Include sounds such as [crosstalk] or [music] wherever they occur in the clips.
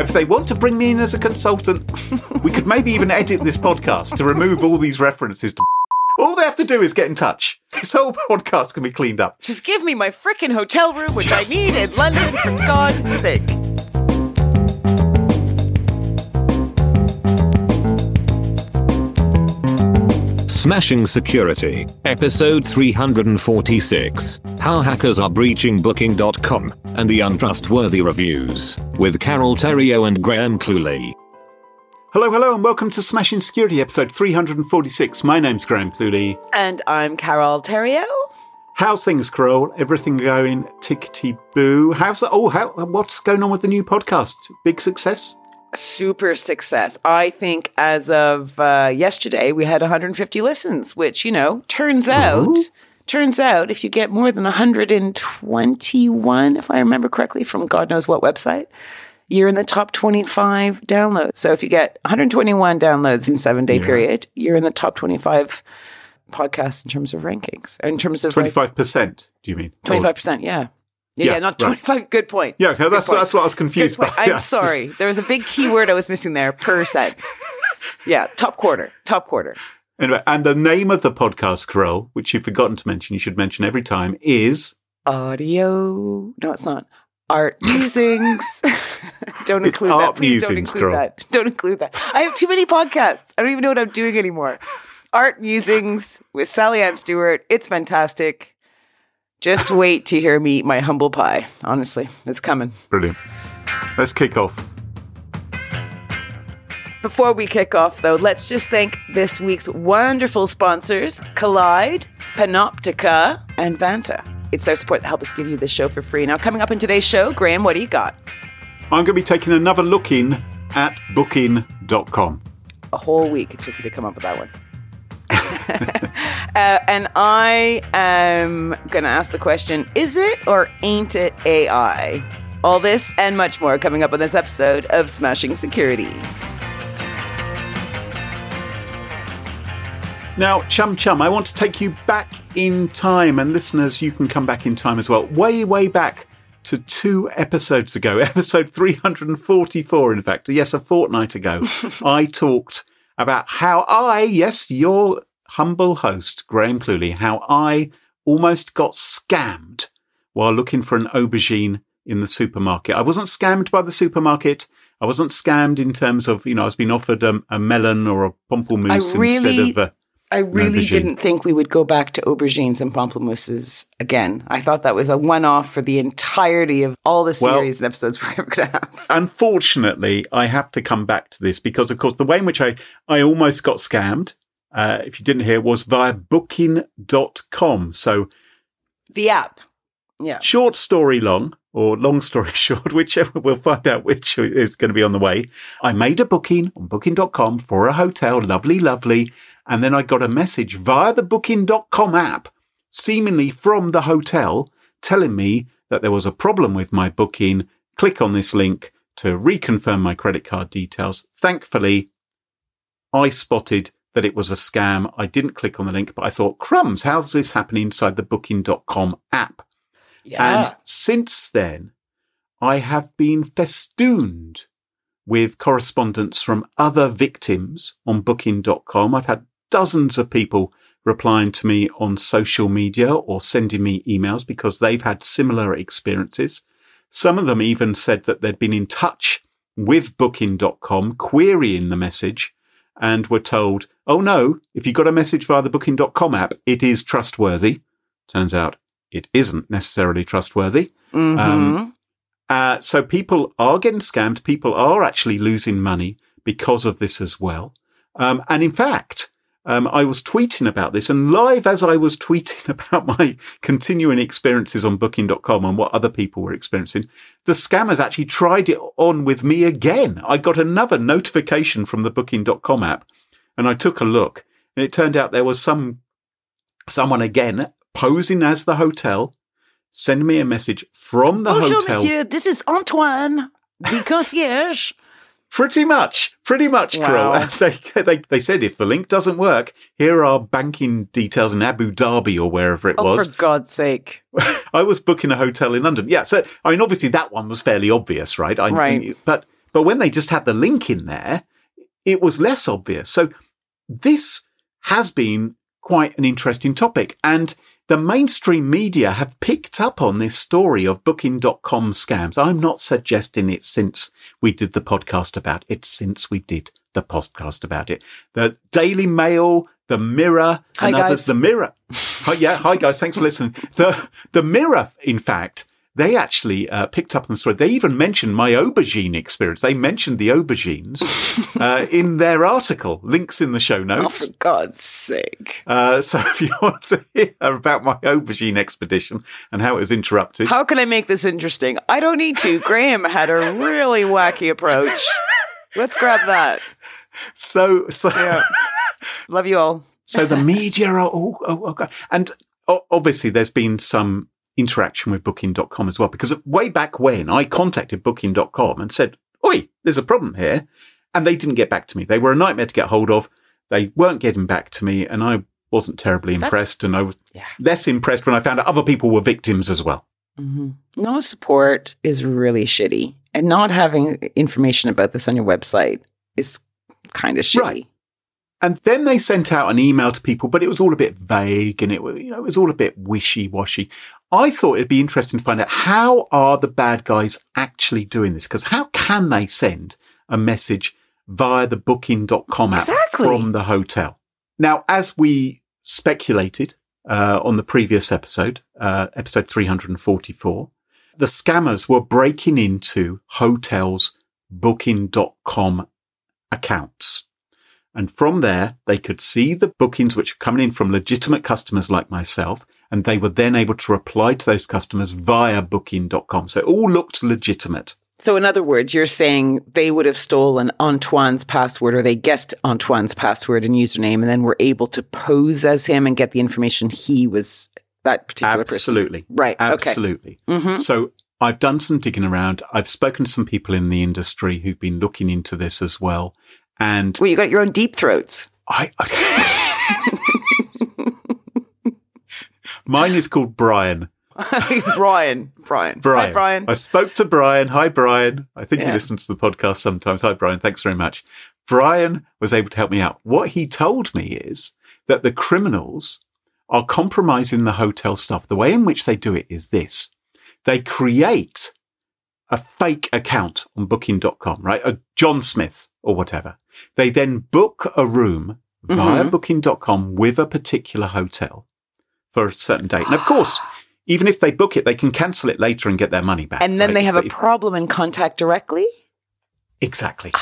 If they want to bring me in as a consultant, we could maybe even edit this podcast to remove all these references to. [laughs] All they have to do is get in touch. This whole podcast can be cleaned up. Just give me my frickin' hotel room, which Just- I need in London, for God's sake. Smashing Security, episode 346. How hackers are breaching Booking.com, and the untrustworthy reviews, with Carole Theriault and Graham Cluley. Hello, hello, and welcome to Smashing Security, episode 346. My name's Graham Cluley. And I'm Carole Theriault. How's things, Carole? Everything going tickety boo? How's that? Oh, how, what's going on with the new podcast? Big success? Super success. I think as of uh, yesterday, we had 150 listens, which, you know, turns out. Turns out, if you get more than 121, if I remember correctly, from God knows what website, you're in the top 25 downloads. So if you get 121 downloads in seven day period, you're in the top 25 podcasts in terms of rankings, in terms of 25%, do you mean? 25%. Yeah. Yeah, Yeah, not right. 25. [laughs] Good point. Yeah, that's, point. that's what I was confused by. [laughs] I'm Yeah, it's just- sorry. There was a big keyword I was missing there. per Percent. [laughs] yeah, top quarter. Top quarter. Anyway, and the name of the podcast, Carole, which you've forgotten to mention, you should mention every time, is Audio. No, it's not. Art musings. don't It's include that. Please don't include that. Don't include that. I have too many podcasts. I don't even know what I'm doing anymore. Art musings with Sally Anne-Stewart. It's fantastic. Just wait to hear me eat my humble pie. Honestly, it's coming. brilliant. Let's kick off. Before we kick off, though, let's just thank this week's wonderful sponsors Kolide, Panoptica, and Vanta. It's their support that helps us give you this show for free. Now, coming up in today's show, Graham, what do you got? I'm going to be taking another look in at booking.com. A whole week it took you to come up with that one. [laughs] uh, and I am going to ask the question Is it or ain't it AI? All this and much more coming up on this episode of Smashing Security. Now, Chum Chum, I want to take you back in time, and listeners, you can come back in time as well. Way, way back to two episodes ago, [laughs] episode 344, in fact. Yes, a fortnight ago, [laughs] I talked about how I, yes, your humble host, Graham Cluley, how I almost got scammed while looking for an aubergine in the supermarket. I wasn't scammed by the supermarket. I wasn't scammed in terms of, you know, I was being offered a, a melon or a pamplemousse really- instead of a. I really aubergine. didn't think we would go back to aubergines and pamplemousses again. I thought that was a one off for the entirety of all the Well- series and episodes [laughs] we're ever going to have. Unfortunately, I have to come back to this because, of course, the way in which I, I almost got scammed, uh, if you didn't hear, was via booking.com. So The app. Yeah. short story long or long story [laughs] short, whichever we'll find out which is going to be on the way. I made a booking on booking.com for a hotel. Lovely, lovely. And then I got a message via the booking.com app, seemingly from the hotel telling me that there was a problem with my booking. Click on this link to reconfirm my credit card details. Thankfully, I spotted that it was a scam. I didn't click on the link, but I thought, crumbs, how's this happening inside the booking.com app? Yeah. And since then, I have been festooned with correspondence from other victims on booking.com. I've had dozens of people replying to me on social media or sending me emails because they've had similar experiences. Some of them even said that they'd been in touch with booking.com querying the message and were told, oh no, if you got a message via the booking.com app, it is trustworthy. Turns out it isn't necessarily trustworthy. Mhm. Um, uh, so people are getting scammed. People are actually losing money because of this as well. Um, and in fact, um, I was tweeting about this and live as I was tweeting [laughs] about my continuing experiences on booking.com and what other people were experiencing, the scammers actually tried it on with me again. I got another notification from the booking.com app and I took a look and it turned out there was some, someone again posing as the hotel, send me a message from the Bonjour, hotel. monsieur. This is Antoine, the concierge. Pretty much, pretty much, Wow. [laughs] They, they, they said if the link doesn't work, here are banking details in Abu Dhabi or wherever it oh, was. for God's sake. [laughs] I was booking a hotel in London. Yeah, so I mean, obviously that one was fairly obvious, right? I, Right. But But when they just had the link in there, it was less obvious. So this has been quite an interesting topic. And the mainstream media have picked up on this story of booking.com scams. I'm not suggesting it since we did the podcast about it, since we did the podcast about it. The Daily Mail, the Mirror, Hi, and guys. others, the Mirror. Hi, yeah. Hi guys. Thanks for listening. The, the Mirror, in fact, they actually uh, picked up on the story. They even mentioned my aubergine experience. They mentioned the aubergines [laughs] uh, in their article. Links in the show notes. Oh, for God's sake. Uh, so [laughs] if you want to hear about my aubergine expedition and how it was interrupted, How can I make this interesting? I don't need to. Graham had a really wacky approach. Let's grab that. so so Love you all. so the media are all, oh, okay. and obviously there's been some interaction with Booking.com as well because way back when I contacted Booking.com and said, "Oi, there's a problem here," and they didn't get back to me. They were a nightmare to get hold of. They weren't getting back to me, and I wasn't terribly That's- impressed. And I was Yeah. less impressed when I found out other people were victims as well. hmm No support is really shitty. And not having information about this on your website is kind of shitty. Right. And then they sent out an email to people, but it was all a bit vague and it you know, it was all a bit wishy washy. I thought it'd be interesting to find out how are the bad guys actually doing this? Because how can they send a message via the booking.com app Exactly. from the hotel? Now, as we speculated uh, on the previous episode, uh, episode 344, the scammers were breaking into hotels' booking.com accounts. And from there, they could see the bookings which are coming in from legitimate customers like myself, and they were then able to reply to those customers via booking.com. So it all looked legitimate. So, in other words, you're saying they would have stolen Antoine's password or they guessed Antoine's password and username and then were able to pose as him and get the information he was that particular person. Absolutely. Right. Okay. Absolutely. Mhm. So I've done some digging around. I've spoken to some people in the industry who've been looking into this as well. And Well, you got your own deep throats. I, [laughs] [laughs] mine is called Brian. Brian. [laughs] Brian. Brian. Hi, Brian. I spoke to Brian. Hi, Brian. I think he listens to the podcast sometimes. Hi, Brian. Thanks very much. Brian was able to help me out. What he told me is that the criminals are compromising the hotel staff. The way in which they do it is this. They create a fake account on booking.com, right? A John Smith or whatever. They then book a room via Mhm. booking.com with a particular hotel for a certain date. And of course, even if they book it, they can cancel it later and get their money back. and then right? they have a problem and contact directly. Exactly.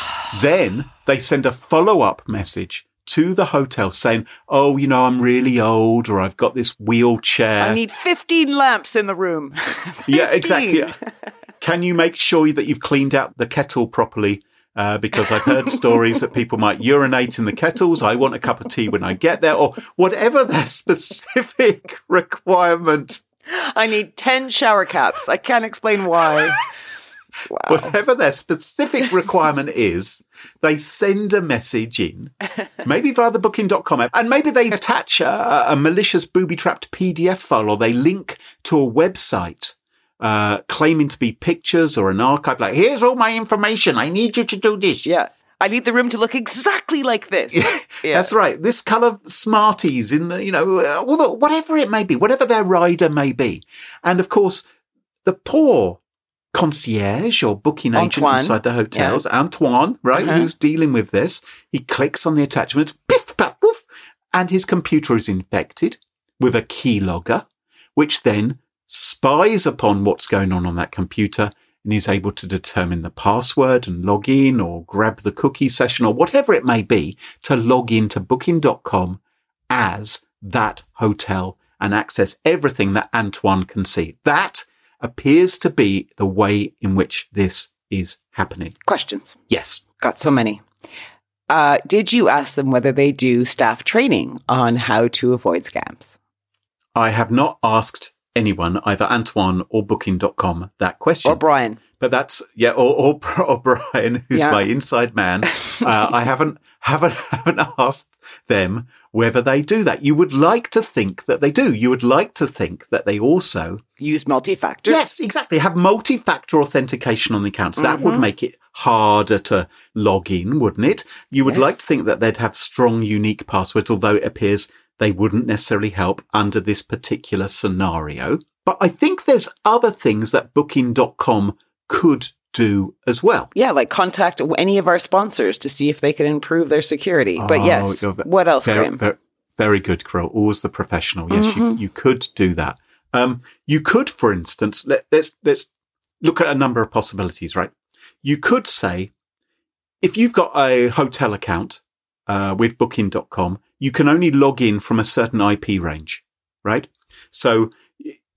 then they send a follow up message to the hotel saying, Oh, you know, I'm really old or I've got this wheelchair. I need 15 lamps in the room. [laughs] yeah, exactly. Can you make sure that you've cleaned out the kettle properly? Uh, because I've heard [laughs] stories that people might urinate in the kettles. I want a cup of tea when I get there or whatever their [laughs] specific requirement I need 10 shower caps. I can't explain why. [laughs] Wow. whatever their specific requirement is, they send a message in, maybe via the booking.com app, and maybe they attach a, a malicious booby trapped PDF file or they link to a website. Uh, claiming to be pictures or an archive, like, here's all my information. I need you to do this. Yeah. I need the room to look exactly like this. [laughs] Yeah. That's right. This colour Smarties in the, you know, uh, whatever it may be, whatever their rider may be. And of course, the poor concierge or booking agent Antoine. inside the hotels, Antoine, right, Uh-huh. who's dealing with this, he clicks on the attachment, piff, paf, woof, and his computer is infected with a keylogger, which then spies upon what's going on on that computer and is able to determine the password and log in or grab the cookie session or whatever it may be to log into booking.com as that hotel and access everything that Antoine can see. That appears to be the way in which this is happening. Questions. Yes. Got so many. Uh, did you ask them whether they do staff training on how to avoid scams? I have not asked anyone, either Antoine or booking.com, that question. Or Brian? But that's yeah, or or, [laughs] or Brian, who's Yeah. my inside man. [laughs] Uh, I haven't haven't [laughs] haven't asked them whether they do that. You would like to think that they do. You would like to think that they also Use multi-factor? yes, exactly have multi-factor authentication on the accounts. That would make it harder to log in, wouldn't it? You would Yes. like to think that they'd have strong, unique passwords, although it appears they wouldn't necessarily help under this particular scenario. But I think there's other things that booking.com could do as well. Yeah, like contact any of our sponsors to see if they can improve their security. But Oh, yes, what else, Very, Graham? very, very good, Krill. Always the professional. Yes, you, you could do that. Um, you could, for instance, let, let's let's look at a number of possibilities. Right? You could say, if you've got a hotel account uh, with Booking.com, you can only log in from a certain IP range. Right? So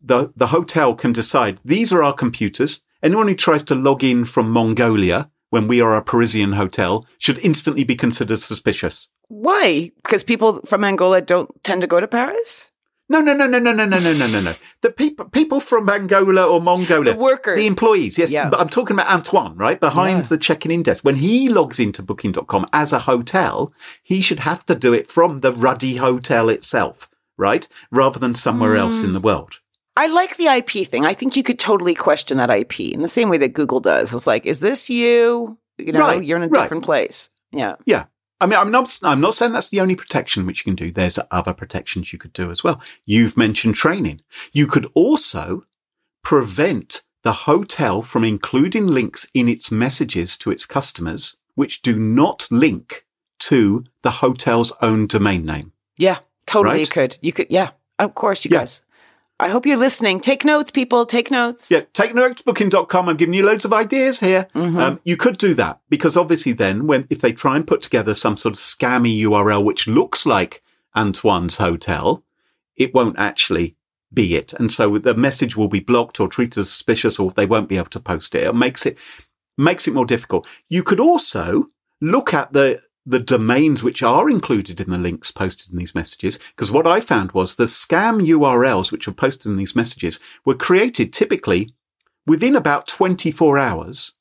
the the hotel can decide these are our computers. Anyone who tries to log in from Mongolia when we are a Parisian hotel should instantly be considered suspicious. Why? Because people from Angola don't tend to go to Paris? No, no, no, no, no, no, no, no, no, no, no. The people, people from Angola or Mongolia, The workers. the employees. Yes, Yeah. but I'm talking about Antoine, right behind Yeah. the check-in desk. When he logs into Booking.com as a hotel, he should have to do it from the ruddy hotel itself, right, rather than somewhere else Hmm. in the world. I like the IP thing. I think you could totally question that IP in the same way that Google does. It's like, is this you? You know, Right, you're in a right. different place. Yeah. Yeah. I mean, I'm not, I'm not saying that's the only protection which you can do. There's other protections you could do as well. You've mentioned training. You could also prevent the hotel from including links in its messages to its customers, which do not link to the hotel's own domain name. Yeah. Totally. You could. You could. Yeah. Of course, you Yeah. guys. I hope you're listening. Take notes, people. Take notes. Yeah, take note to booking.com. I'm giving you loads of ideas here. Um, you could do that because obviously then when, if they try and put together some sort of scammy URL, which looks like Antoine's hotel, it won't actually be it. And so the message will be blocked or treated as suspicious or they won't be able to post it. It makes it, makes it more difficult. You could also look at the, the domains which are included in the links posted in these messages. Because what I found was the scam URLs which were posted in these messages were created typically within about 24 hours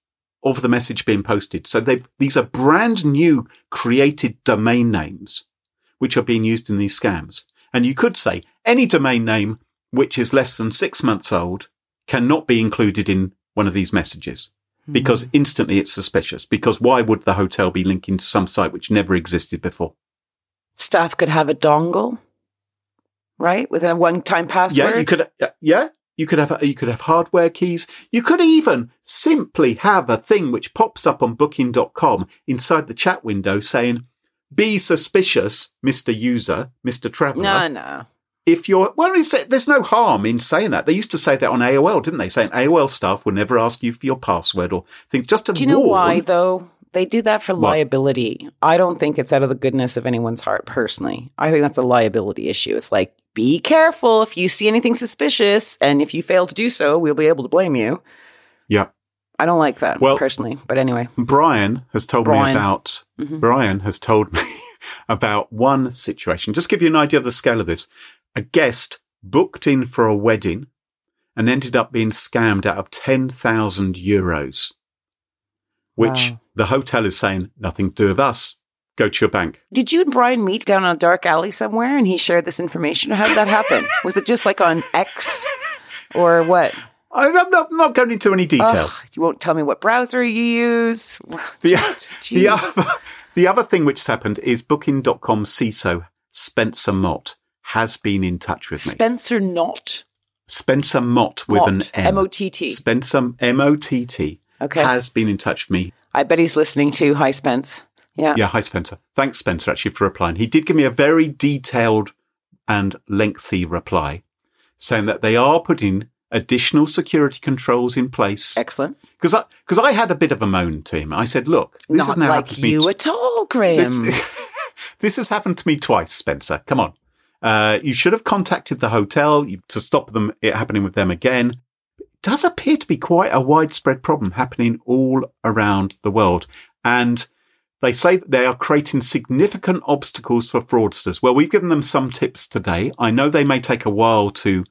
of the message being posted. So these are brand new created domain names which are being used in these scams. And you could say any domain name which is less than six months old cannot be included in one of these messages because instantly it's suspicious. Because why would the hotel be linking to some site which never existed before? Staff could have a dongle, right? With a one time password. Yeah, you could. uh, Yeah, you could have. You could have hardware keys. You could even simply have a thing which pops up on Booking.com inside the chat window saying, "Be suspicious, Mister User, Mister Traveler." No, no. If you're well, there's no harm in saying that. They used to say that on AOL, didn't they? Saying AOL staff will never ask you for your password or things just to Do you know warn. why, though? They do that for What? liability. I don't think it's out of the goodness of anyone's heart, personally. I think that's a liability issue. It's like, be careful if you see anything suspicious, and if you fail to do so, we'll be able to blame you. Yeah. I don't like that, Well- personally. But anyway, Brian has told me Brian. about Mhm. Brian has told [laughs] me about one situation. Just give you an idea of the scale of this. A guest booked in for a wedding and ended up being scammed out of 10,000 euros, which Wow. the hotel is saying nothing to do with us. Go to your bank. did you and Brian meet down a dark alley somewhere and he shared this information? How did that happen? Was it just like on X or what? I- I'm not, I'm not going into any details. Ugh, you won't tell me what browser you use. The, Just- the, other, the other thing which has happened is Booking.com CISO Spencer Mott has been in touch with me. Spencer Knott. Spencer Mott with an Mott, M. M-O-T-T. Spencer M O T T Okay. has been in touch with me. I bet he's listening too. Hi, Spence. Yeah. Yeah, hi Spencer. Thanks, Spencer, actually for replying. He did give me a very detailed and lengthy reply, saying that they are putting additional security controls in place. Excellent. Because I because I had a bit of a moan to him. I said, "Look, this Not has now like happened to me you t- at all, Graham. This, [laughs] this has happened to me twice, Spencer. Come on. Uh, you should have contacted the hotel to stop them it happening with them again. It does appear to be quite a widespread problem happening all around the world. And they say that they are creating significant obstacles for fraudsters. Well, we've given them some tips today. I know they may take a while to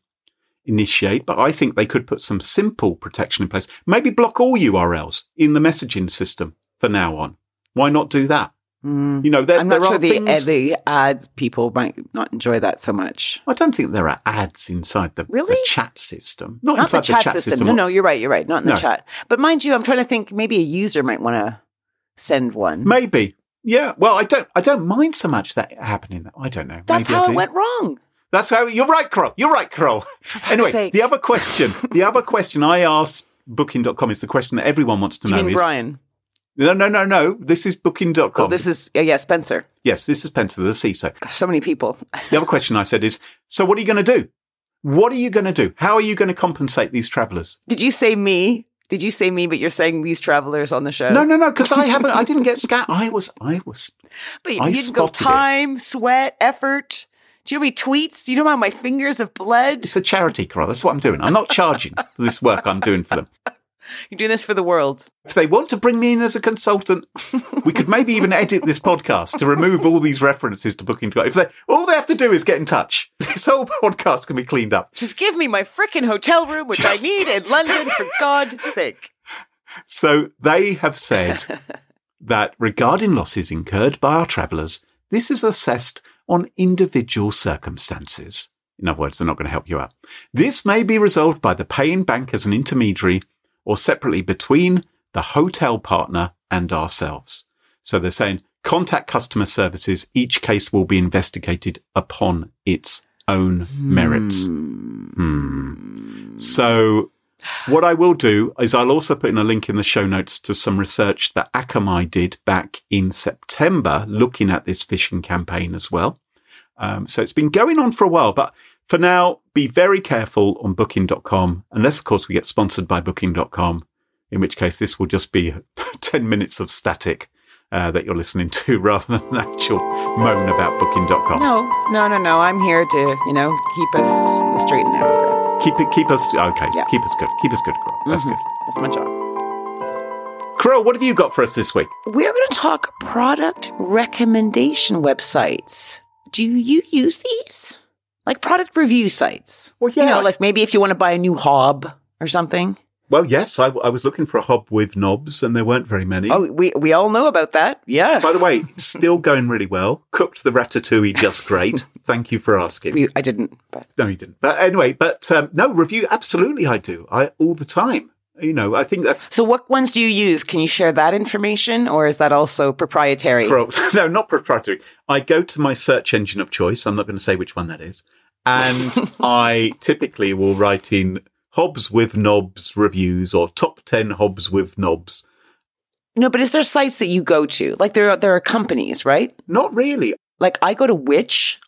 initiate, but I think they could put some simple protection in place. Maybe block all URLs in the messaging system for now on. Why not do that? Mm. You know, there, I'm there not sure are the, things. the ads people might not enjoy that so much. I don't think there are ads inside the, the chat system. Not, Not the inside chat, system. No, no, you're right. You're right. Not in the No. chat. But mind you, I'm trying to think maybe a user might want to send one. Maybe. Yeah. Well, I don't. I don't mind so much that happening. I don't know. That's Maybe how it went wrong. That's how you're right, Kroll. You're right, Kroll. [laughs] Anyway, sake. the other question, the other question I asked Booking.com is the question that everyone wants to Do know is Brian? No, no, no, no. This is Booking.com. Oh, this is yeah, yeah, Spencer. yes, this is Spencer the CISO. So many people. The other question I said is, so what are you going to do? What are you going to do? How are you going to compensate these travellers? Did you say me? Did you say me? But you're saying these travelers on the show. No, no, no, because I haven't. I didn't get scanned. I was, I was. but you I didn't go spotted it. time, sweat, effort. Do you know how many tweets? Do you know how my fingers have bled? It's a charity, Carole. That's what I'm doing. I'm not charging for this work I'm doing for them. You're doing this for the world. If they want to bring me in as a consultant, we could maybe even edit this podcast to remove all these references to booking. If they all they have to do is get in touch, [laughs] this whole podcast can be cleaned up. Just give me my freaking hotel room, which Just- I need in London, for God's sake. So they have said [laughs] that regarding losses incurred by our travellers, this is assessed on individual circumstances. In other words, they're not going to help you out. This may be resolved by the paying bank as an intermediary or separately between the hotel partner and ourselves. So they're saying contact customer services. Each case will be investigated upon its own merits. Hmm. So what I will do is I'll also put in a link in the show notes to some research that Akamai did back in September looking at this phishing campaign as well. Um, so it's been going on for a while, but for now, be very careful on booking.com, unless, of course, we get sponsored by booking.com, in which case this will just be [laughs] 10 minutes of static uh, that you're listening to [laughs] rather than an actual moan about booking.com. No, no, no, no. I'm here to, you know, keep us straight and narrow. Keep it, keep us, okay, Yeah. keep us good. Keep us good, Crow. That's good. That's my job. Crow, what have you got for us this week? We're going to talk product recommendation websites. Do you use these? Like product review sites? Well, You know, like maybe if you want to buy a new hob or something. Well, yes, I, I was looking for a hob with knobs, and there weren't very many. Oh, we, we all know about that. Yeah. By the way, [laughs] still going really well. Cooked the ratatouille just great. [laughs] Thank you for asking. We, I didn't, but No, you didn't. But anyway, but um, no review. Absolutely, I do. I all the time. You know, I think that's So, what ones do you use? Can you share that information, or is that also proprietary? pro. [laughs] No, not proprietary. I go to my search engine of choice. I'm not going to say which one that is, and [laughs] I typically will write in hobs with knobs reviews or top ten hobs with knobs. no, but is there sites that you go to? Like there, are, there are companies, right? Not really. Like I go to Which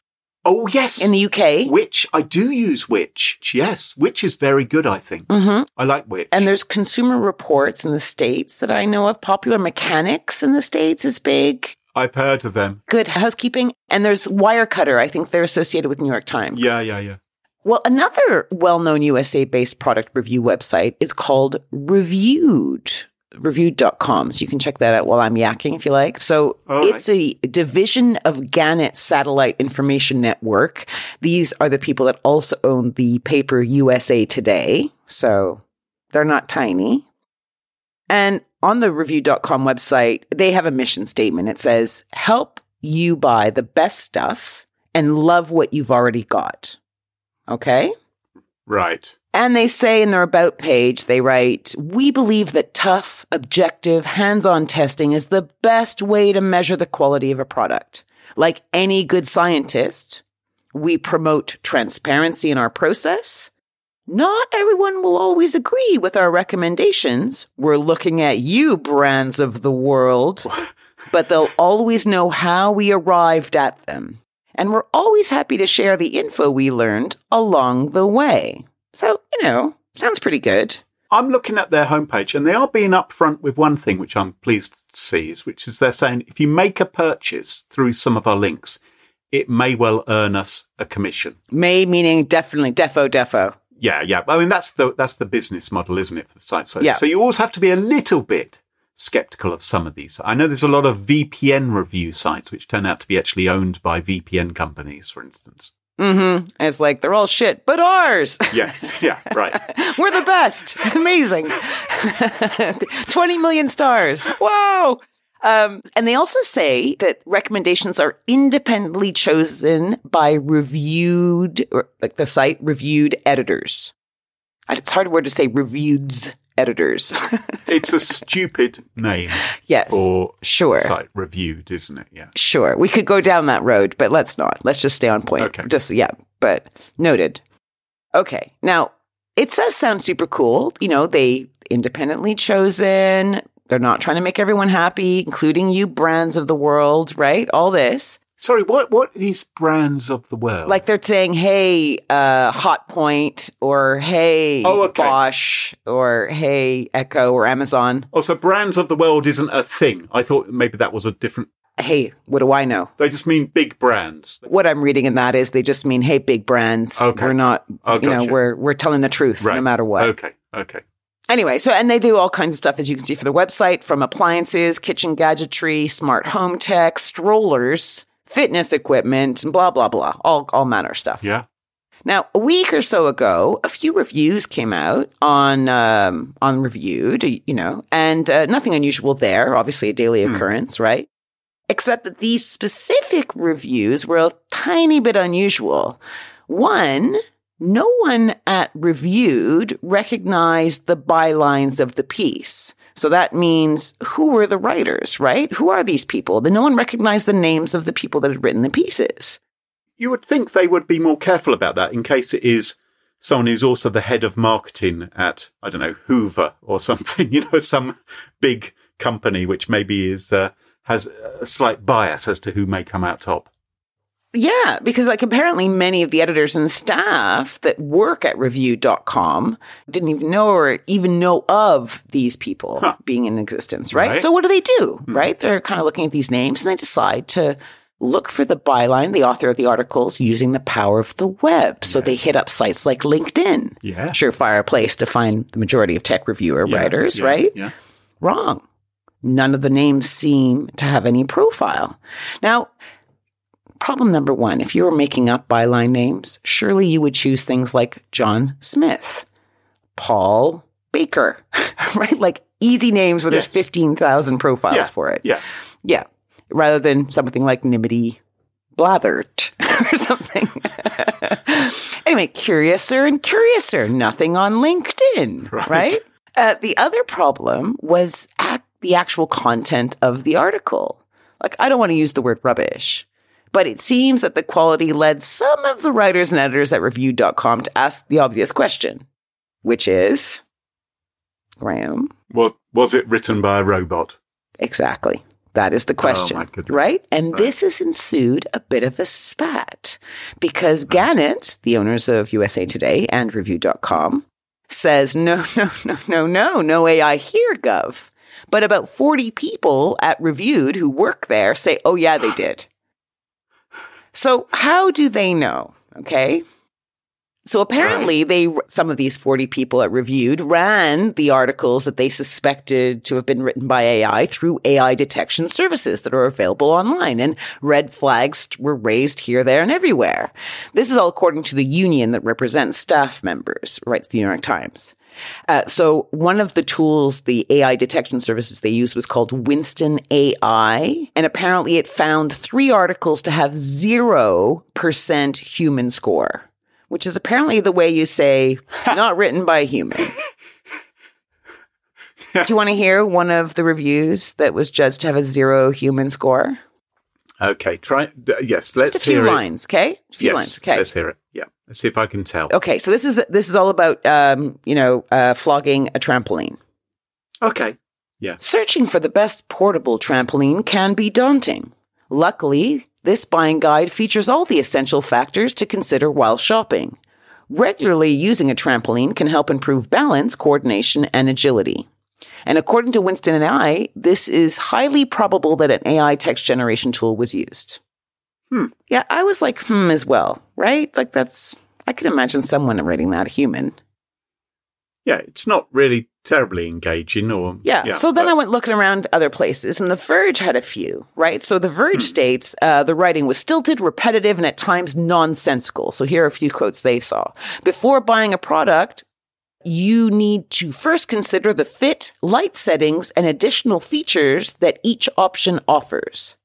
Oh yes, in the UK, Which I do use Which. Yes, Which is very good, I think. hmm I like Which. and there's Consumer Reports in the states that I know of. Popular Mechanics in the states is big. I've heard of them. Good Housekeeping, and there's Wirecutter. I think they're associated with New York Times. Yeah, yeah, yeah. Well, another well-known USA-based product review website is called Reviewed. Reviewed.com. So you can check that out while I'm yakking if you like. So All right. it's a division of Gannett Satellite Information Network. These are the people that also own the paper USA Today. So they're not tiny. And on the review.com website, they have a mission statement. It says, help you buy the best stuff and love what you've already got. Okay. Right. And they say in their about page, they write, we believe that tough, objective, hands-on testing is the best way to measure the quality of a product. Like any good scientist, we promote transparency in our process. Not everyone will always agree with our recommendations. We're looking at you, brands of the world, [laughs] but they'll always know how we arrived at them. And we're always happy to share the info we learned along the way. So, you know, sounds pretty good. I'm looking at their homepage and they are being upfront with one thing, which I'm pleased to see, is which is they're saying if you make a purchase through some of our links, it may well earn us a commission. May meaning definitely, defo, defo. Yeah, yeah. I mean, that's the that's the business model, isn't it, for the site? So, Yeah. so you always have to be a little bit skeptical of some of these. I know there's a lot of VPN review sites which turn out to be actually owned by VPN companies, for instance. Mm-hmm. It's like they're all shit, but ours. Yes, yeah, right. [laughs] We're the best. Amazing. [laughs] 20 million stars. Wow. Um, and they also say that recommendations are independently chosen by reviewed, or like the site reviewed editors. It's a hard word to say reviewed editors. [laughs] It's a stupid name [laughs] yes. for Sure. site reviewed, isn't it? Yeah. Sure. We could go down that road, but let's not. Let's just stay on point. Okay. Just, yeah, but noted. Okay. Now, it does sound super cool. You know, they independently chosen. They're not trying to make everyone happy, including you brands of the world, right? All this. Sorry, what what is brands of the world? Like they're saying, hey, uh, Hotpoint, or hey, Oh, okay. Bosch, or hey, Echo, or Amazon. also, brands of the world isn't a thing. I thought maybe that was a different. Hey, what do I know? They just mean big brands. What I'm reading in that is they just mean, hey, big brands. Okay. We're not, Oh, you know, we're we're telling the truth no matter what. Okay. Okay. Anyway, so and they do all kinds of stuff as you can see for the website, from appliances, kitchen gadgetry, smart home tech, strollers, fitness equipment, and blah blah blah, all all manner of stuff. Yeah. Now, a week or so ago, a few reviews came out on um, on reviewed, you know, and uh, nothing unusual there. Obviously, a daily occurrence, right? Except that these specific reviews were a tiny bit unusual. One, no one at reviewed recognized the bylines of the piece. So that means who were the writers, right? Who are these people? Then no one recognized the names of the people that had written the pieces. You would think they would be more careful about that in case it is someone who's also the head of marketing at I don't know Hoover or [laughs] something. You know, some big company which maybe is uh, has a slight bias as to who may come out top. Yeah, because like apparently many of the editors and staff that work at review.com didn't even know or even know of these people Huh. being in existence, right? Right. So what do they do? Hmm. Right? They're kind of looking at these names and they decide to look for the byline, the author of the articles using the power of the web. So they hit up sites like LinkedIn. Yeah. Surefire place to find the majority of tech reviewer Yeah, writers, yeah, right? Yeah. Wrong. None of the names seem to have any profile. Now, problem number one if you were making up byline names, surely you would choose things like John Smith, Paul Baker, [laughs] right? Like easy names where Yes. there's 15,000 profiles Yeah. for it. Yeah. Yeah. Rather than something like Nimity Blathert [laughs] or something. [laughs] anyway, curiouser and curiouser. Nothing on LinkedIn, right? Right. Uh, the other problem was ac- the actual content of the article. Like, I don't want to use the word rubbish, but it seems that the quality led some of the writers and editors at review.com to ask the obvious question, which is Graham, What was it written by a robot? Exactly. That is the oh, question, Oh, my goodness. right? And this has ensued a bit of a spat because Gannett, the owners of USA Today and Review.com, says, [laughs] no, no, no, no, no, no AI here, Gov. But about 40 people at Reviewed who work there say, oh, yeah, they did. So how do they know? Okay. So apparently they some of these 40 people that reviewed ran the articles that they suspected to have been written by AI through AI detection services that are available online and red flags were raised here there and everywhere. This is all according to the union that represents staff members, writes the New York Times. Uh, so one of the tools, the AI detection services they used was called Winston AI. And apparently it found three articles to have 0% human score, which is apparently the way you say not written by a human. [laughs] Do you want to hear one of the reviews that was judged to have a zero human score? Okay, try. Yes, let's Just a few hear lines, okay? A few. Yes, lines, okay. let's hear it. Yeah, let's see if I can tell. Okay, so this is this is all about um, you know, uh, flogging a trampoline. Okay. Yeah. Searching for the best portable trampoline can be daunting. Luckily, this buying guide features all the essential factors to consider while shopping. Regularly using a trampoline can help improve balance, coordination, and agility. And according to Winston AI, this is highly probable that an AI text generation tool was used. Hmm. Yeah, I was like, hmm, as well, right? Like that's, I could imagine someone writing that, human. Yeah, it's not really terribly engaging or. Yeah. so then but- I went looking around other places, and The Verge had a few, right? So The Verge states uh, the writing was stilted, repetitive, and at times nonsensical. So here are a few quotes they saw. Before buying a product, you need to first consider the fit, light settings, and additional features that each option offers.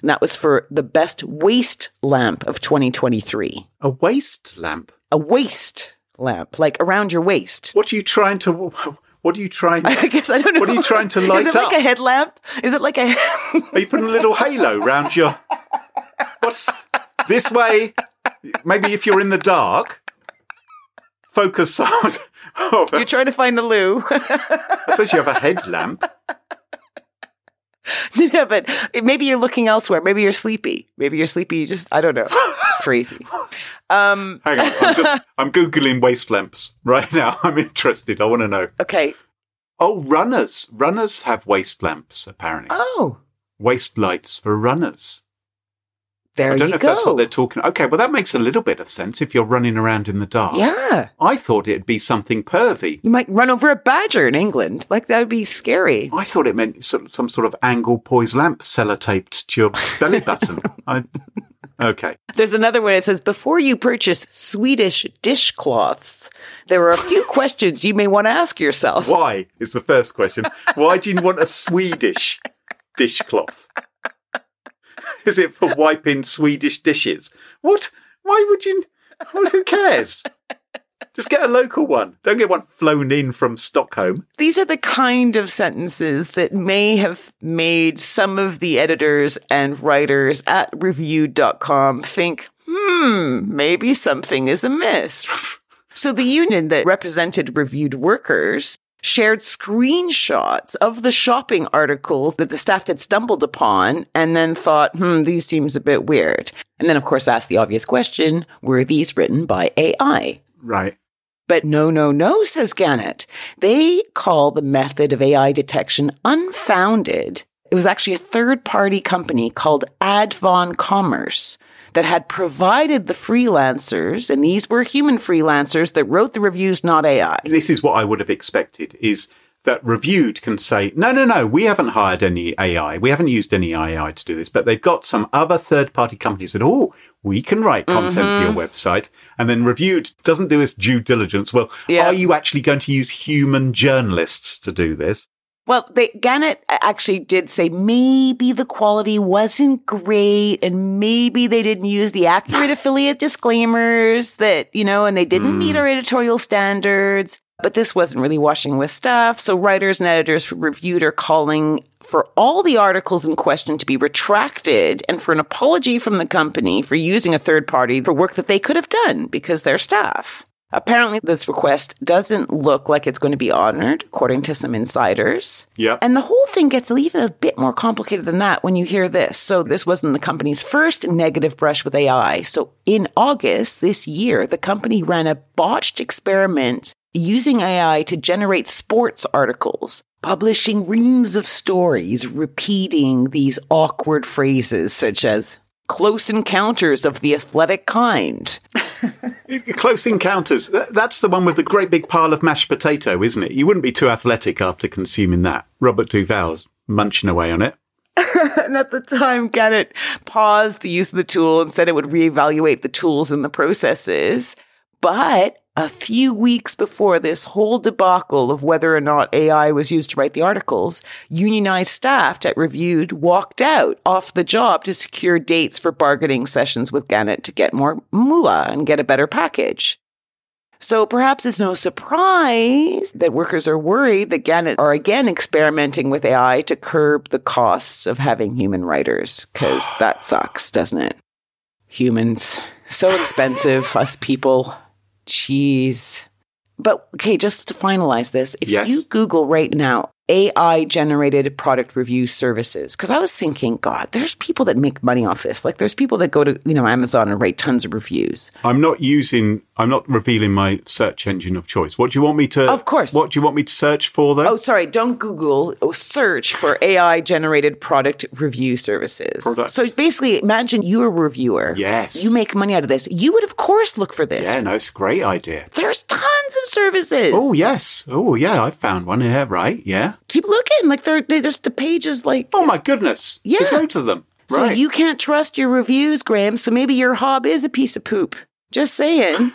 And that was for the best waist lamp of 2023. A waist lamp. A waist lamp, like around your waist. What are you trying to? What are you trying? To, [laughs] I guess I don't know. What are you trying to light up? Is it like up? a headlamp? Is it like a? Are you putting a little halo round your? What's this way? Maybe if you're in the dark, focus on. Oh, [laughs] You're trying to find the loo. I suppose you have a headlamp. [laughs] yeah, but maybe you're looking elsewhere. Maybe you're sleepy. Maybe you're sleepy. You just I don't know. [laughs] Crazy. Um, Hang on, I'm just I'm googling waist lamps right now. [laughs] I'm interested. I want to know. okay. Oh, runners. Runners have waist lamps apparently. Oh, Waist lights for runners. There I don't know if that's what they're talking. Okay, well that makes a little bit of sense if you're running around in the dark. yeah, I thought it'd be something pervy. you might run over a badger in England. Like that would be scary. I thought it meant some, some sort of angle poise lamp sellotaped to your belly button. [laughs] I, okay. There's another one. It says before you purchase Swedish dishcloths, there are a few [laughs] questions you may want to ask yourself. Why is the first question. Why do you want a Swedish [laughs] dishcloth? [laughs] Is it for wiping Swedish dishes? What? Why would you? Well, who cares? Just get a local one. Don't get one flown in from Stockholm. These are the kind of sentences that may have made some of the editors and writers at reviewed.com think, hmm, maybe something is amiss. [laughs] so the union that represented reviewed workers shared screenshots of the shopping articles that the staff had stumbled upon and then thought, hmm, these seems a bit weird. And then, of course, asked the obvious question, were these written by AI? Right. But no, no, no, says Gannett. They call the method of AI detection unfounded. It was actually a third party company called Advon Commerce that had provided the freelancers, and these were human freelancers that wrote the reviews, not AI. This is what I would have expected is that reviewed can say, no, no, no, we haven't hired any AI. We haven't used any AI to do this, but they've got some other third party companies that, oh, we can write content for your mm-hmm. website. And then reviewed doesn't do its due diligence. Well, Yeah. are you actually going to use human journalists to do this? Well, they, Gannett actually did say maybe the quality wasn't great and maybe they didn't use the accurate [laughs] affiliate disclaimers that, you know, and they didn't meet hmm. our editorial standards. But this wasn't really washing with staff. So writers and editors who reviewed are calling for all the articles in question to be retracted and for an apology from the company for using a third party for work that they could have done because they're staff. Apparently, this request doesn't look like it's going to be honored, according to some insiders. Yeah. And the whole thing gets even a bit more complicated than that when you hear this. So, this wasn't the company's first negative brush with AI. So, in August this year, the company ran a botched experiment using AI to generate sports articles, publishing reams of stories repeating these awkward phrases such as close encounters of the athletic kind. [laughs] Close Encounters. That's the one with the great big pile of mashed potato, isn't it? You wouldn't be too athletic after consuming that. Robert Duvall's munching away on it. [laughs] And at the time, Gannett paused the use of the tool and said it would reevaluate the tools and the processes. But a few weeks before this whole debacle of whether or not AI was used to write the articles, unionized staff at Reviewed walked out off the job to secure dates for bargaining sessions with Gannett to get more moolah and get a better package. So perhaps it's no surprise that workers are worried that Gannett are again experimenting with AI to curb the costs of having human writers, because that sucks, doesn't it? Humans, so expensive, us people. Jeez. But okay, just to finalize this, if Yes. you Google right now AI generated product review services, because I was thinking, God, there's people that make money off this. Like there's people that go to, you know, Amazon and write tons of reviews. I'm not using, I'm not revealing my search engine of choice. What do you want me to? Of course. What do you want me to search for though? Oh, sorry. Don't Google. Oh, search for AI generated product review services. So basically, imagine you're a reviewer. Yes. You make money out of this. You would, of course, look for this. yeah, no, it's a great idea. There's tons of services. Oh yes. Oh yeah, I found one. Yeah, right. Yeah. Keep looking. Like they're, they're the pages like. Oh my goodness. There's Yeah. loads of them. So right. you can't trust your reviews, Graham. So maybe your hob is a piece of poop. Just saying.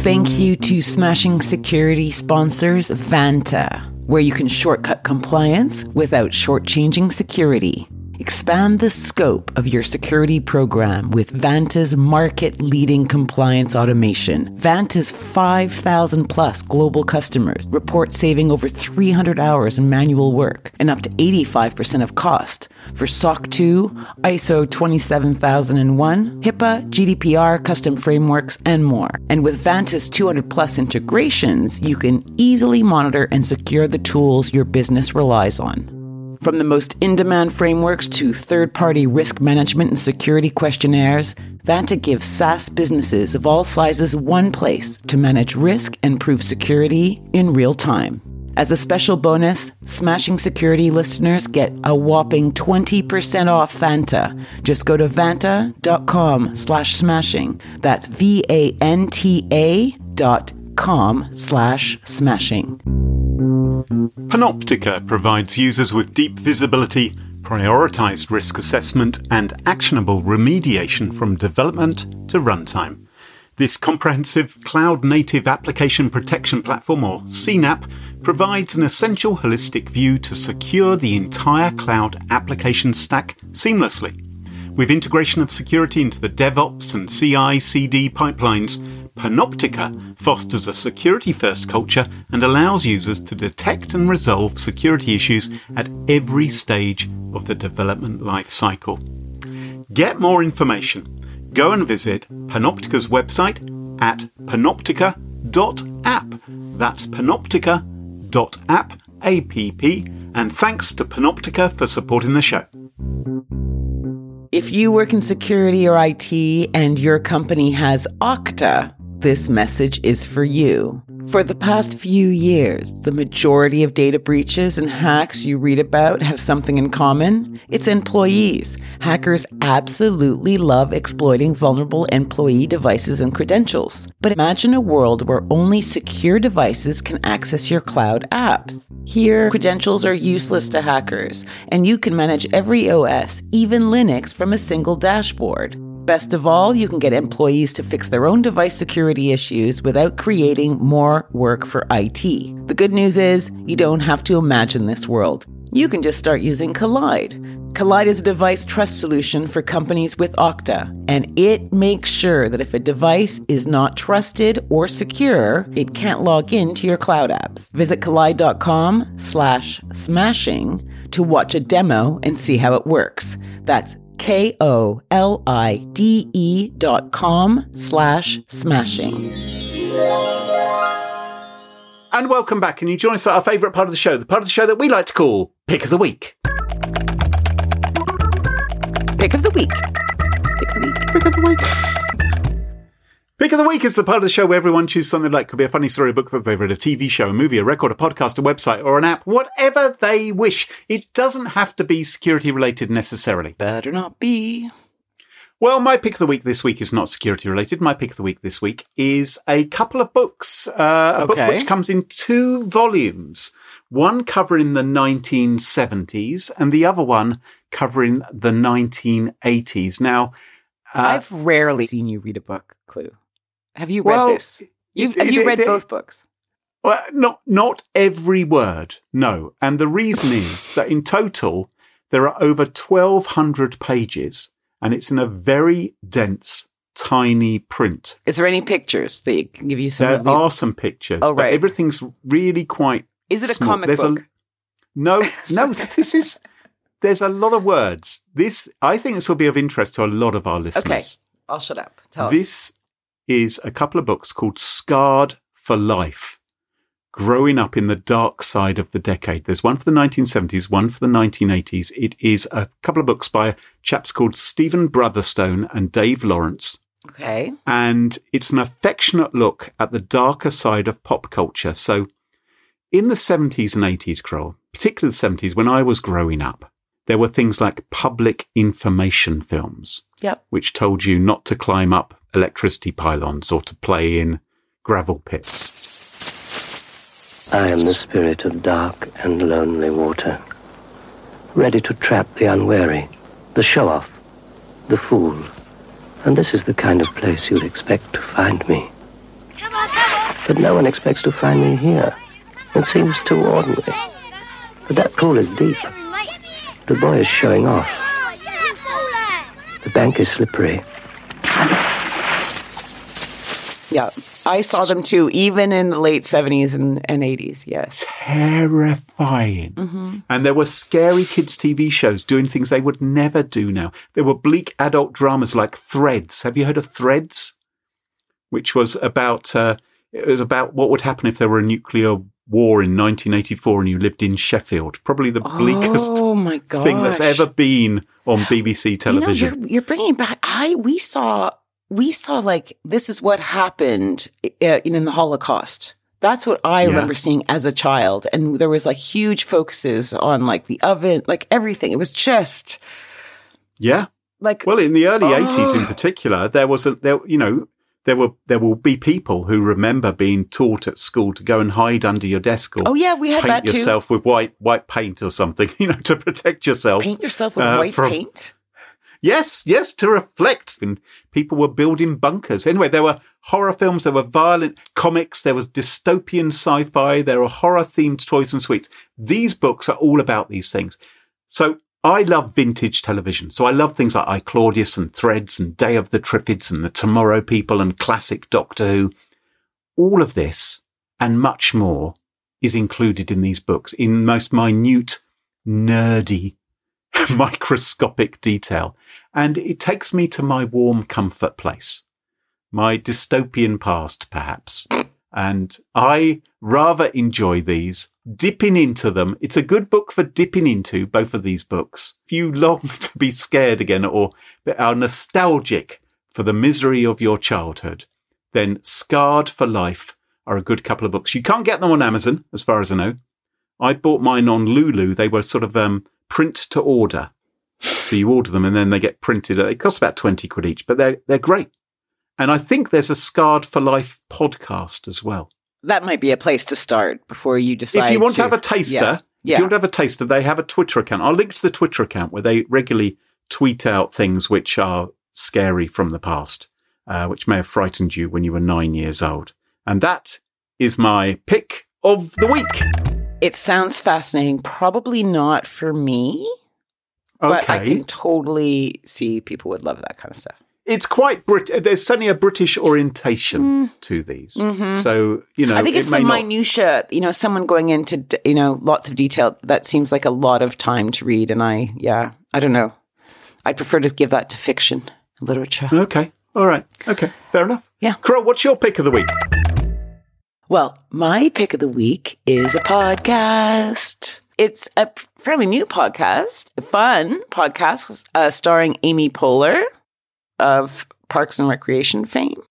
Thank you to Smashing Security sponsors Vanta, where you can shortcut compliance without shortchanging security. Expand the scope of your security program with Vanta's market leading compliance automation. Vanta's 5,000 plus global customers report saving over 300 hours in manual work and up to 85% of cost for SOC 2, ISO 27001, HIPAA, GDPR, custom frameworks, and more. And with Vanta's 200 plus integrations, you can easily monitor and secure the tools your business relies on. From the most in demand frameworks to third party risk management and security questionnaires, Vanta gives SaaS businesses of all sizes one place to manage risk and prove security in real time. As a special bonus, Smashing Security listeners get a whopping 20% off Vanta. Just go to vanta.com slash smashing. That's V-A-N-T-A dot com slash smashing. Panoptica provides users with deep visibility, prioritized risk assessment, and actionable remediation from development to runtime. This comprehensive cloud native application protection platform, or CNAP, provides an essential holistic view to secure the entire cloud application stack seamlessly. With integration of security into the DevOps and CI CD pipelines, Panoptica fosters a security first culture and allows users to detect and resolve security issues at every stage of the development life cycle. Get more information. Go and visit Panoptica's website at panoptica.app. That's panoptica.app, A-P-P, and thanks to Panoptica for supporting the show. If you work in security or IT and your company has Okta, this message is for you. For the past few years, the majority of data breaches and hacks you read about have something in common. It's employees. Hackers absolutely love exploiting vulnerable employee devices and credentials. But imagine a world where only secure devices can access your cloud apps. Here, credentials are useless to hackers, and you can manage every OS, even Linux, from a single dashboard. Best of all, you can get employees to fix their own device security issues without creating more work for IT. The good news is, you don't have to imagine this world. You can just start using Kolide. Kolide is a device trust solution for companies with Okta, and it makes sure that if a device is not trusted or secure, it can't log into your cloud apps. Visit kolide.com slash smashing to watch a demo and see how it works. That's K O L I D E dot com slash smashing. And welcome back. And you join us at our favourite part of the show, the part of the show that we like to call Pick of the Week. Pick of the week. Pick of the week. Pick of the Week. Pick of the Week is the part of the show where everyone chooses something like could be a funny story, a book that they've read, a TV show, a movie, a record, a podcast, a website, or an app, whatever they wish. It doesn't have to be security related necessarily. Better not be. Well, my pick of the week this week is not security related. My pick of the week this week is a couple of books. Uh, a book Okay. which comes in two volumes. One covering the 1970s and the other one covering the 1980s. Now, uh, I've rarely seen you read a book, Clue. Have you read Well, this? You've, have you read both books? Well, not not every word, no. And the reason is that in total there are over twelve hundred pages, and it's in a very dense, tiny print. Is there any pictures that can give you some? There are some pictures, Oh, but right. everything's really quite. Is it a small. comic There's a- book? No, [laughs] no. This is. There's a lot of words. This, I think, this will be of interest to a lot of our listeners. Okay, I'll shut up. Tell us. This is a couple of books called Scarred for Life. Growing up in the dark side of the decade. There's one for the 1970s, one for the 1980s. It is a couple of books by chaps called Stephen Brotherstone and Dave Lawrence. Okay. And it's an affectionate look at the darker side of pop culture. So in the 70s and 80s, Carole, particularly the 70s, when I was growing up, there were things like public information films Yep. which told you not to climb up electricity pylons or to play in gravel pits. I am the spirit of dark and lonely water, ready to trap the unwary, the show-off, the fool, And this is the kind of place you'd expect to find me. But no one expects to find me here. It seems too ordinary. But that pool is deep. The boy is showing off. The bank is slippery. Yeah. I saw them too, even in the late 70s and, and 80s. Yes. terrifying. And there were scary kids' TV shows doing things they would never do now. There were bleak adult dramas like Threads. Have you heard of Threads? Which was about uh, it was about what would happen if there were a nuclear war in 1984 and you lived in Sheffield. Probably the bleakest Oh thing that's ever been on BBC television. You know, you're, you're bringing back. I we saw we saw like this is what happened uh, in the Holocaust. That's what I Yeah. remember seeing as a child, and there was like huge focuses on like the oven, like everything. It was just yeah. like Well, in the early eighties, in particular, there was a there. You know, there were there will be people who remember being taught at school to go and hide under your desk or oh yeah, we had paint that too. yourself with white white paint or something. [laughs] You know, to protect yourself. Paint yourself with uh, white from- paint. Yes, yes, to reflect. And people were building bunkers. Anyway, there were horror films, there were violent comics, there was dystopian sci-fi, there were horror themed toys and sweets. These books are all about these things. So I love vintage television. So I love things like I Claudius and Threads and Day of the Triffids and the Tomorrow People and classic Doctor Who. All of this and much more is included in these books in most minute, nerdy, [laughs] microscopic detail. And it takes me to my warm comfort place, my dystopian past, perhaps. And I rather enjoy these, dipping into them. It's a good book for dipping into, both of these books. If you long [laughs] to be scared again or are nostalgic for the misery of your childhood, then Scarred for Life are a good couple of books. You can't get them on Amazon, as far as I know. I bought mine on Lulu. They were sort of um, print to order. So you order them and then they get printed. It costs about 20 quid each, but they're, they're great. And I think there's a Scarred for Life podcast as well. That might be a place to start before you decide. if you want to, to have a taster, Yeah. if you want to have a taster, they have a Twitter account. I'll link to the Twitter account where they regularly tweet out things which are scary from the past, uh, which may have frightened you when you were nine years old. And that is my pick of the week. It sounds fascinating. Probably not for me, but I Okay. can totally see people would love that kind of stuff. It's quite Brit. There's certainly a British orientation to these. So, you know, Mm. Mm-hmm. I think it it's the may not- minutia. You know, someone going into you know lots of detail. That seems like a lot of time to read, and I yeah, I don't know. I'd prefer to give that to fiction literature. Okay. All right. Okay. Fair enough. Yeah. Carole, what's your pick of the week? Well, my pick of the week is a podcast. It's a fairly new podcast, fun podcast, uh, starring Amy Poehler of Parks and Recreation fame.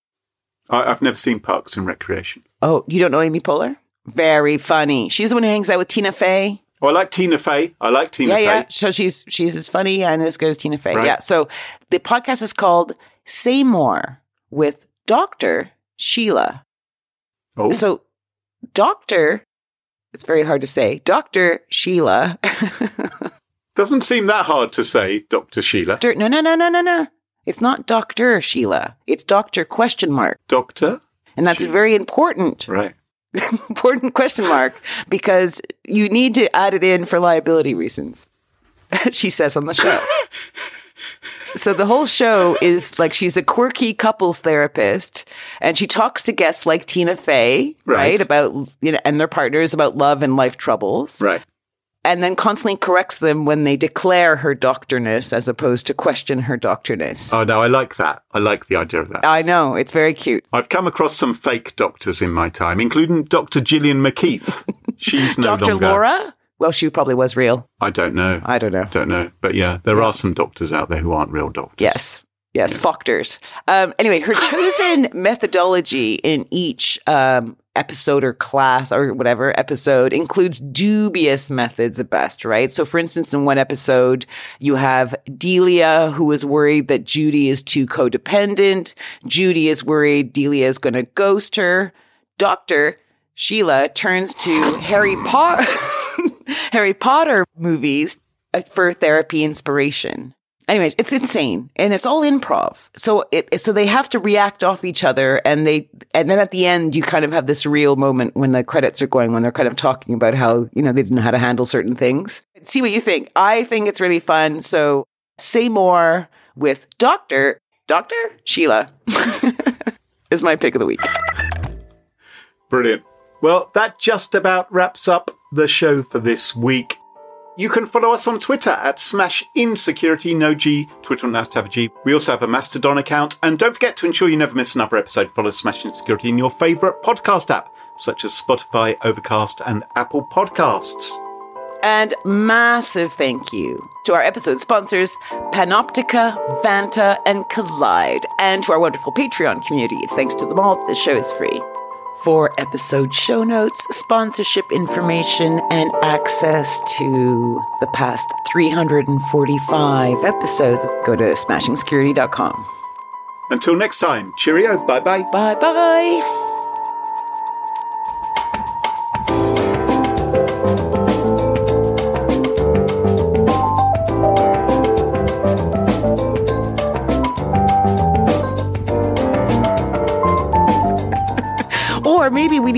I, I've never seen Parks and Recreation. Oh, you don't know Amy Poehler? Very funny. She's the one who hangs out with Tina Fey. Oh, I like Tina Fey. I like Tina yeah, Fey. yeah. So she's she's as funny and as good as Tina Fey. Right. Yeah. So the podcast is called Say More with Dr. Sheila. Oh, So Dr. It's very hard to say. Dr. Sheila. [laughs] doesn't seem that hard to say, Dr. Sheila. Doctor- no, no, no, no, no, no. It's not Dr. Sheila. It's Dr. question mark. Doctor? And that's very important. Right. [laughs] important question mark because you need to add it in for liability reasons. [laughs] she says on the show. So the whole show is like she's a quirky couples therapist and she talks to guests like Tina Fey, right, Right. about you know and their partners about love and life troubles. Right. And then constantly corrects them when they declare her doctorness as opposed to question her doctorness. Oh, no, I like that. I like the idea of that. I know, it's very cute. I've come across some fake doctors in my time, including Dr. Gillian McKeith. She's no Dr. longer. Laura? Well, she probably was real. I don't know. I don't know. don't know. But yeah, there are some doctors out there who aren't real doctors. Yes. Yes, Faulkners. Um, anyway, her [laughs] chosen methodology in each um, episode or class or whatever episode includes dubious methods at best, right? So, for instance, in one episode, you have Delia, who is worried that Judy is too codependent. Judy is worried Delia is going to ghost her. Doctor Sheila turns to Harry Potter, [laughs] Harry Potter movies uh, for therapy inspiration. Anyways, it's insane and it's all improv. So it, so they have to react off each other and they, and then at the end, you kind of have this real moment when the credits are going, when they're kind of talking about how, you know, they didn't know how to handle certain things. See what you think. I think it's really fun. So say more with Dr. Dr. Sheila [laughs] is my pick of the week. Brilliant. Well, that just about wraps up the show for this week. You can follow us on Twitter at Smash Insecurity, no G, Twitter and have a G. We also have a Mastodon account, and don't forget to ensure you never miss another episode. Follow Smash Insecurity in your favourite podcast app, such as Spotify, Overcast, and Apple Podcasts. And massive thank you to our episode sponsors, Panoptica, Vanta, and Kolide, and to our wonderful Patreon community. It's thanks to them all this show is free. For episode show notes, sponsorship information, and access to the past 345 episodes, go to smashingsecurity.com. Until next time, cheerio, bye bye. Bye bye.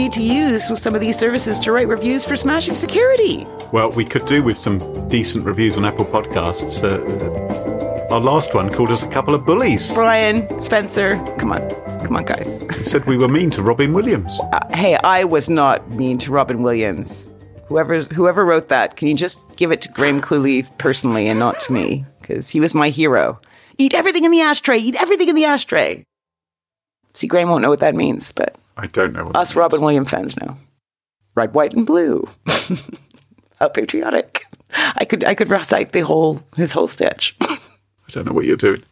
Need to use some of these services to write reviews for Smashing Security. Well, we could do with some decent reviews on Apple Podcasts. Uh, our last one called us a couple of bullies. Brian, Spencer, come on. Come on, guys. He said we were mean to Robin Williams. Uh, hey, I was not mean to Robin Williams. Whoever whoever wrote that, can you just give it to Graham Cluley personally and not to me? Because he was my hero. Eat everything in the ashtray. Eat everything in the ashtray. See, Graham won't know what that means, but I don't know. Us Robin Williams fans know. Red, white, and blue. [laughs] How patriotic. I could I could recite the whole his whole stitch. [laughs] I don't know what you're doing.